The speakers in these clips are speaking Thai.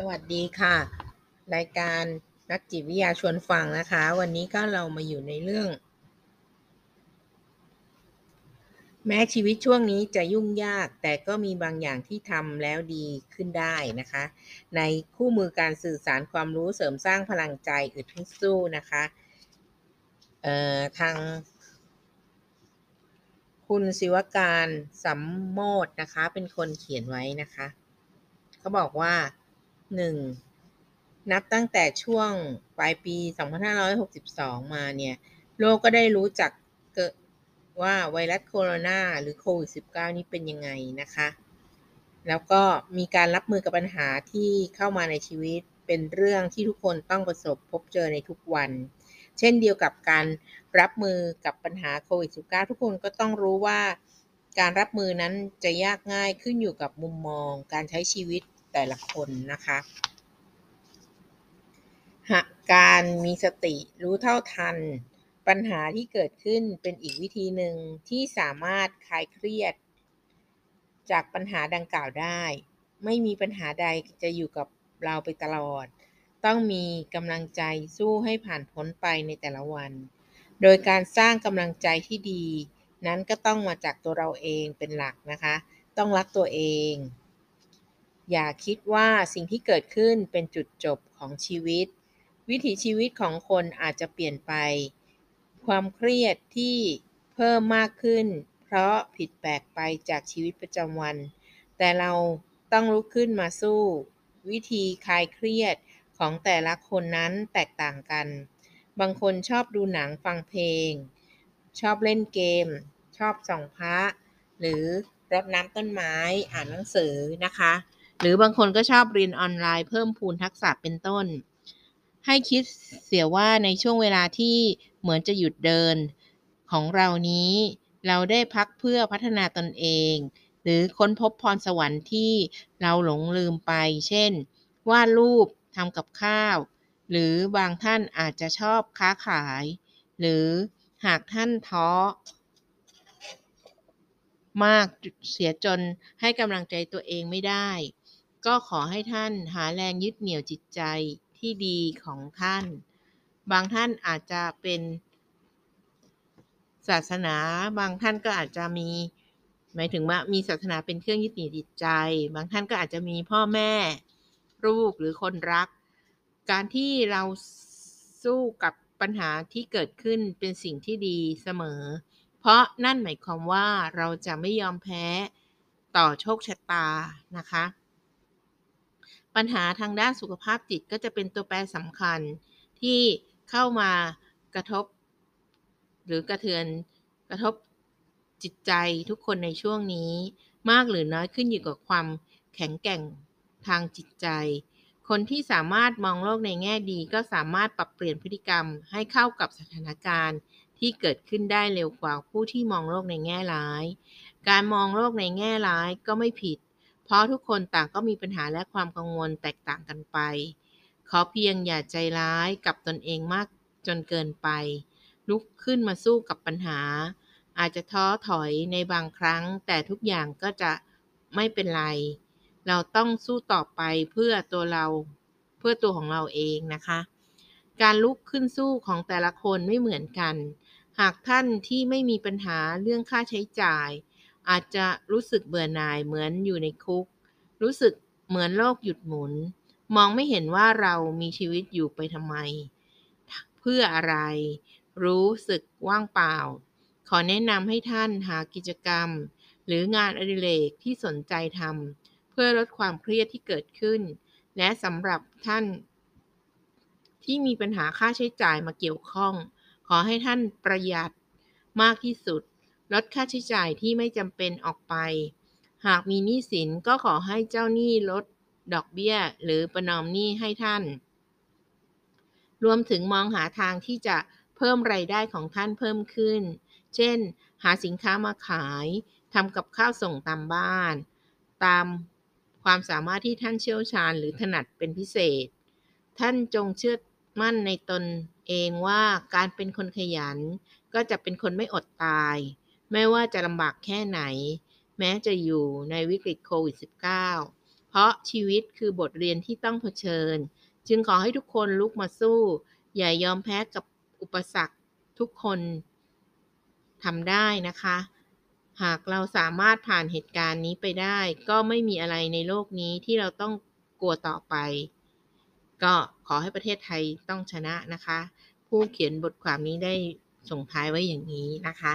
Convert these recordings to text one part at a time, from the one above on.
สวัสดีค่ะ รายการนักจิตวิทยาชวนฟังนะคะ วันนี้ก็เรามาอยู่ในเรื่อง แม้ชีวิตช่วงนี้จะยุ่งยาก แต่ก็มีบางอย่างที่ทำแล้วดีขึ้นได้นะคะ ในคู่มือการสื่อสารความรู้เสริมสร้างพลังใจอึดทสู้นะคะทางคุณศิวการสัมโมดนะคะ เป็นคนเขียนไว้นะคะ เขาบอกว่า 1. นับตั้งแต่ช่วงปลายปี 2562 มาเนี่ย โลกก็ได้รู้จักเกิดว่าไวรัสโคโรนาหรือโควิด -19 นี้เป็นยังไงนะคะ แล้วก็มีการรับมือกับปัญหาที่เข้ามาในชีวิตเป็นเรื่องที่ทุกคนต้องประสบพบเจอในทุกวัน เช่นเดียวกับการรับมือกับปัญหาโควิด -19 ทุกคนก็ต้องรู้ว่าการรับมือนั้นจะยากง่ายขึ้นอยู่กับมุมมอง การใช้ชีวิต แต่ละคนนะคะหากการมีสติรู้เท่าทัน ปัญหาที่เกิดขึ้นเป็นอีกวิธีหนึ่งที่สามารถคลายเครียด จากปัญหาดังกล่าวได้ ไม่มีปัญหาใดจะอยู่กับเราไปตลอด ต้องมีกำลังใจสู้ให้ผ่านพ้นไปในแต่ละวัน โดยการสร้างกำลังใจที่ดี นั้นก็ต้องมาจากตัวเราเองเป็นหลักนะคะ ต้องรักตัวเอง อย่าคิดว่าสิ่งที่เกิดขึ้นเป็นจุดจบของชีวิต วิถีชีวิตของคนอาจจะเปลี่ยนไป ความเครียดที่เพิ่มมากขึ้น เพราะผิดแปลกไปจากชีวิตประจำวัน แต่เราต้องลุกขึ้นมาสู้ วิธีคลายเครียดของแต่ละคนนั้นแตกต่างกัน บางคนชอบดูหนังฟังเพลง ชอบเล่นเกม ชอบส่องพระ หรือรดน้ำต้นไม้อ่านหนังสือนะคะ หรือบางคนก็ชอบเรียนออนไลน์เพิ่มพูนทักษะเป็นต้น ให้คิดเสียว่าในช่วงเวลาที่เหมือนจะหยุดเดินของเรานี้ เราได้พักเพื่อพัฒนาตนเอง หรือค้นพบพรสวรรค์ที่เราหลงลืมไป เช่น วาดรูปทำกับข้าว หรือบางท่านอาจจะชอบค้าขาย หรือหากท่านท้อมากเสียจนให้กำลังใจตัวเองไม่ได้ ก็ขอให้ท่านหาแรงยึดเหนี่ยวจิตใจที่ดีของท่าน บางท่านอาจจะเป็นศาสนา บางท่านก็อาจจะมี หมายถึงว่ามีศาสนาเป็นเครื่องยึดเหนี่ยวจิตใจ บางท่านก็อาจจะมีพ่อแม่ลูกหรือคนรัก การที่เราสู้กับปัญหาที่เกิดขึ้นเป็นสิ่งที่ดีเสมอ เพราะนั่นหมายความว่าเราจะไม่ยอมแพ้ต่อโชคชะตานะคะ ปัญหาทางด้านสุขภาพจิตก็จะเป็นตัวแปรสำคัญที่เข้ามากระทบ หรือกระเทือนกระทบจิตใจทุกคนในช่วงนี้ มากหรือน้อยขึ้นอยู่กับความแข็งแกร่งทางจิตใจ คนที่สามารถมองโลกในแง่ดีก็สามารถปรับเปลี่ยนพฤติกรรมให้เข้ากับสถานการณ์ที่เกิดขึ้นได้เร็วกว่าผู้ที่มองโลกในแง่ร้าย การมองโลกในแง่ร้ายก็ไม่ผิด เพราะทุกคนต่างก็มีปัญหาและความกังวลแตกต่างกันไป ขอเพียงอย่าใจร้ายกับตนเองมากจนเกินไป ลุกขึ้นมาสู้กับปัญหา อาจจะท้อถอยในบางครั้ง แต่ทุกอย่างก็จะไม่เป็นไร เราต้องสู้ต่อไปเพื่อตัวเรา เพื่อตัวของเราเองนะคะ การลุกขึ้นสู้ของแต่ละคนไม่เหมือนกัน หากท่านที่ไม่มีปัญหาเรื่องค่าใช้จ่าย อาจจะรู้สึกเบื่อหน่ายเหมือนอยู่ในคุก รู้สึกเหมือนโลกหยุดหมุน มองไม่เห็นว่าเรามีชีวิตอยู่ไปทำไม เพื่ออะไร รู้สึกว่างเปล่า ขอแนะนำให้ท่านหากิจกรรม หรืองานอดิเรกที่สนใจทำเพื่อลดความเครียดที่เกิดขึ้น และสำหรับท่าน ที่มีปัญหาค่าใช้จ่ายมาเกี่ยวข้อง ขอให้ท่านประหยัดมากที่สุด ลดค่าใช้จ่ายที่ไม่จำเป็นออกไป หากมีหนี้สินก็ขอให้เจ้าหนี้ลดดอกเบี้ย หรือประนอมหนี้ให้ท่าน รวมถึงมองหาทางที่จะเพิ่มไรายได้ของท่านเพิ่มขึ้น เช่น หาสินค้ามาขายทำกับข้าวส่งตามบ้าน ตามความสามารถที่ท่านเชี่ยวชาญหรือถนัดเป็นพิเศษ ท่านจงเชื่อมั่นในตนเองว่าการเป็นคนขยัน ก็จะเป็นคนไม่อดตาย ไม่ว่าจะลำบากแค่ไหน แม้จะอยู่ในวิกฤตโควิด -19 เพราะชีวิตคือบทเรียนที่ต้องเผชิญ จึงขอให้ทุกคนลุกมาสู้ อย่ายอมแพ้กับอุปสรรคทุกคนทำได้นะคะ หากเราสามารถผ่านเหตุการณ์นี้ไปได้ ก็ไม่มีอะไรในโลกนี้ที่เราต้องกลัวต่อไป ก็ขอให้ประเทศไทยต้องชนะนะคะ ผู้เขียนบทความนี้ได้ส่งท้ายไว้อย่างนี้นะคะ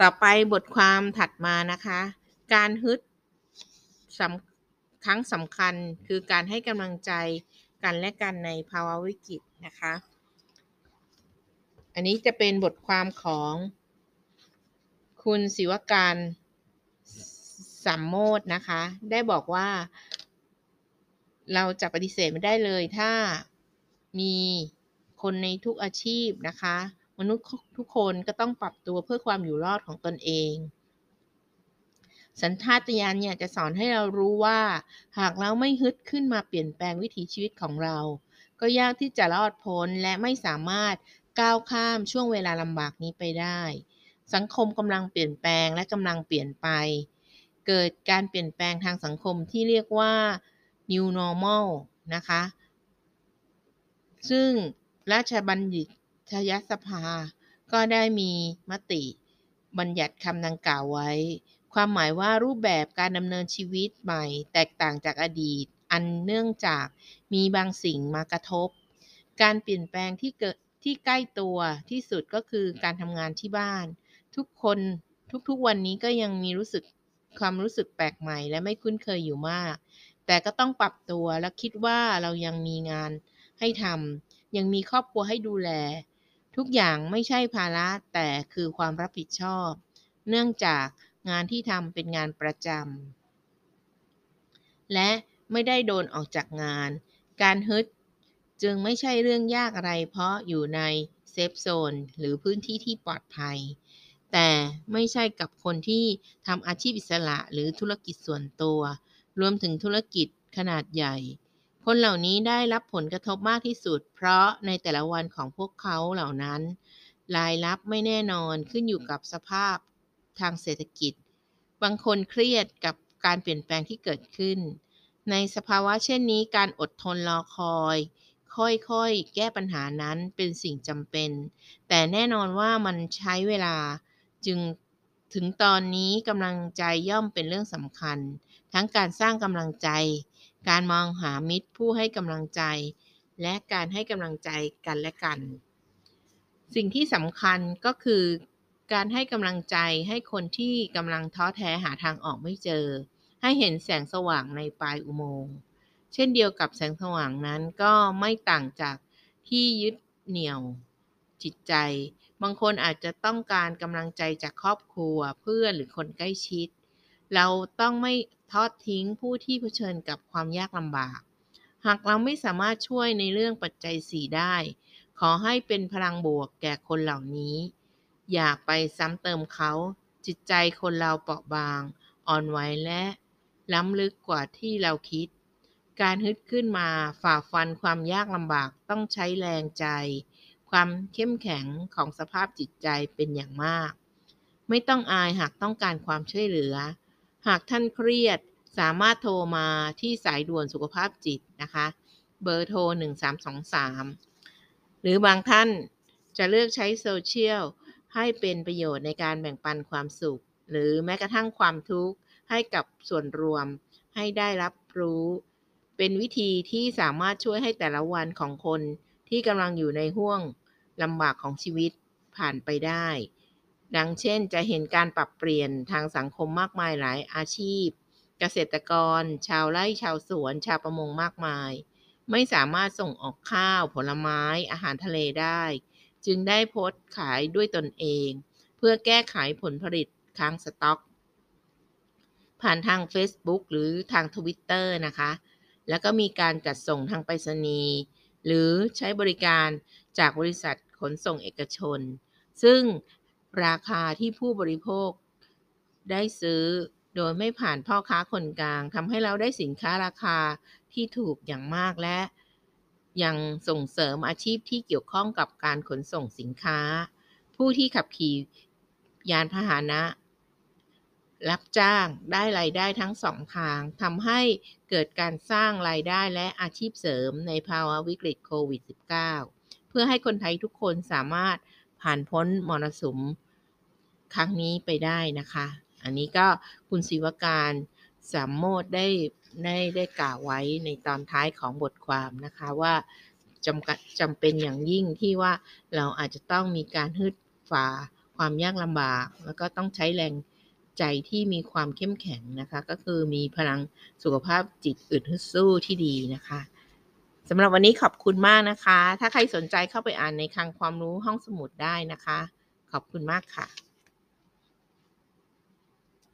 ต่อไปบทความถัดมานะคะ การฮึดครั้งสำคัญคือการให้กำลังใจกันและกันในภาวะวิกฤตนะคะ อันนี้จะเป็นบทความของคุณศิวการสัมโมดนะคะ ได้บอกว่า เราจะปฏิเสธไม่ได้เลยถ้ามีคนในทุกอาชีพนะคะ มนุษย์ทุกคนก็ต้องปรับตัวเพื่อความอยู่รอดของตนเอง สัญชาตญาณเนี่ยจะสอนให้เรารู้ว่า หากเราไม่ฮึดขึ้นมาเปลี่ยนแปลงวิถีชีวิตของเรา ก็ยากที่จะรอดพ้นและไม่สามารถก้าวข้ามช่วงเวลาลำบากนี้ไปได้ สังคมกำลังเปลี่ยนแปลงและกำลังเปลี่ยนไป เกิดการเปลี่ยนแปลงทางสังคมที่เรียกว่า new normal นะคะ ซึ่งราชบัณฑิต ยสภา ก็ได้มีมติ บัญญัติคำดังกล่าวไว้ ความหมายว่ารูปแบบการดำเนินชีวิตใหม่ แตกต่างจากอดีต อันเนื่องจากมีบางสิ่งมากระทบ การเปลี่ยนแปลงที่เกิดที่ใกล้ตัวที่สุดก็คือการทำงานที่บ้าน ทุกคนทุกๆวันนี้ก็ยังมีรู้สึกความรู้สึกแปลกใหม่และไม่คุ้นเคยอยู่มาก แต่ก็ต้องปรับตัวและคิดว่าเรายังมีงานให้ทำยังมีครอบครัวให้ดูแล ทุกอย่างไม่ใช่ภาระแต่คือความรับผิดชอบ เนื่องจากงานที่ทำเป็นงานประจำและไม่ได้โดนออกจากงาน การฮึดจึงไม่ใช่เรื่องยากอะไรเพราะอยู่ในเซฟโซนหรือพื้นที่ที่ปลอดภัย แต่ไม่ใช่กับคนที่ทำอาชีพอิสระหรือธุรกิจส่วนตัว รวมถึงธุรกิจขนาดใหญ่ คนเหล่านี้ได้รับผลกระทบมากที่สุด เพราะในแต่ละวันของพวกเขาเหล่านั้น รายรับไม่แน่นอนขึ้นอยู่กับสภาพทางเศรษฐกิจ บางคนเครียดกับการเปลี่ยนแปลงที่เกิดขึ้น ในสภาวะเช่นนี้การอดทนรอคอย ค่อยๆ แก้ปัญหานั้นเป็นสิ่งจำเป็น แต่แน่นอนว่ามันใช้เวลาจึงถึงตอนนี้กำลังใจย่อมเป็นเรื่องสำคัญ ทั้งการสร้างกำลังใจ การมองหามิตรผู้ให้กำลังใจ และการให้กำลังใจกันและกัน สิ่งที่สำคัญก็คือ การให้กำลังใจให้คนที่กำลังท้อแท้หาทางออกไม่เจอ ให้เห็นแสงสว่างในปลายอุโมงค์เช่นเดียวกับแสงสว่างนั้นก็ไม่ต่างจากที่ยึดเหนี่ยวจิตใจ บางคนอาจจะต้องการกำลังใจจากครอบครัวเพื่อนหรือคนใกล้ชิด เราต้องไม่ ทอดทิ้งผู้ที่เผชิญกับความยากลำบาก หากเราไม่สามารถช่วยในเรื่องปัจจัยสี่ได้ ขอให้เป็นพลังบวกแก่คนเหล่านี้ อย่าไปซ้ำเติมเขา จิตใจคนเราเปราะบาง อ่อนไหวและ ล้ำลึกกว่าที่เราคิด การฮึดขึ้นมาฝ่าฟันความยากลำบากต้องใช้แรงใจ ความเข้มแข็งของสภาพจิตใจเป็นอย่างมาก ไม่ต้องอายหากต้องการความช่วยเหลือ หากท่านเครียดสามารถโทรมาที่สายด่วนสุขภาพจิตนะคะ เบอร์โทร 1323 หรือบางท่านจะเลือกใช้โซเชียลให้เป็นประโยชน์ในการแบ่งปันความสุข หรือแม้กระทั่งความทุกข์ให้กับส่วนรวมให้ได้รับรู้ เป็นวิธีที่สามารถช่วยให้แต่ละวันของคนที่กำลังอยู่ในห่วงลำบากของชีวิตผ่านไปได้ ดังเช่น จะเห็นการปรับเปลี่ยนทางสังคมมากมายหลายอาชีพ เกษตรกร ชาวไร่ชาวสวน ชาวประมงมากมาย ไม่สามารถส่งออกข้าว ผลไม้ อาหารทะเลได้ จึงได้โพสต์ขายด้วยตนเอง เพื่อแก้ไขผลผลิตค้างสต็อก ผ่านทาง Facebook หรือทางทวิตเตอร์นะคะ แล้วก็มีการจัดส่งทางไปรษณีย์หรือใช้บริการจากบริษัทขนส่งเอกชน ซึ่ง ราคาที่ผู้บริโภคได้ซื้อโดยไม่ผ่านพ่อค้าคนกลางทำให้เราได้สินค้าราคาที่ถูกอย่างมากและยังส่งเสริมอาชีพที่เกี่ยวข้องกับการขนส่งสินค้า ผู้ที่ขับขี่ยานพาหนะ รับจ้างได้รายได้ทั้งสองทางทำให้เกิดการสร้างรายได้และอาชีพเสริมในภาวะวิกฤตโควิด -19 เพื่อให้คนไทยทุกคนสามารถผ่านพ้นมรสุม ครั้งนี้ไปได้นะคะ อันนี้ก็คุณศิวการสามโมดได้ได้ได้กล่าวไว้ในตอนท้ายของบทความนะคะว่าจำกัดจำเป็นอย่างยิ่งที่ว่าเราอาจจะต้องมีการฮึดฝ่าความยากลำบาก แล้วก็ต้องใช้แรงใจที่มีความเข้มแข็งนะคะ ก็คือมีพลังสุขภาพจิตอึดฮึดสู้ที่ดีนะคะสำหรับวันนี้ขอบคุณมากนะคะ ถ้าใครสนใจเข้าไปอ่านในคลังความรู้ห้องสมุดได้นะคะ ขอบคุณมากค่ะ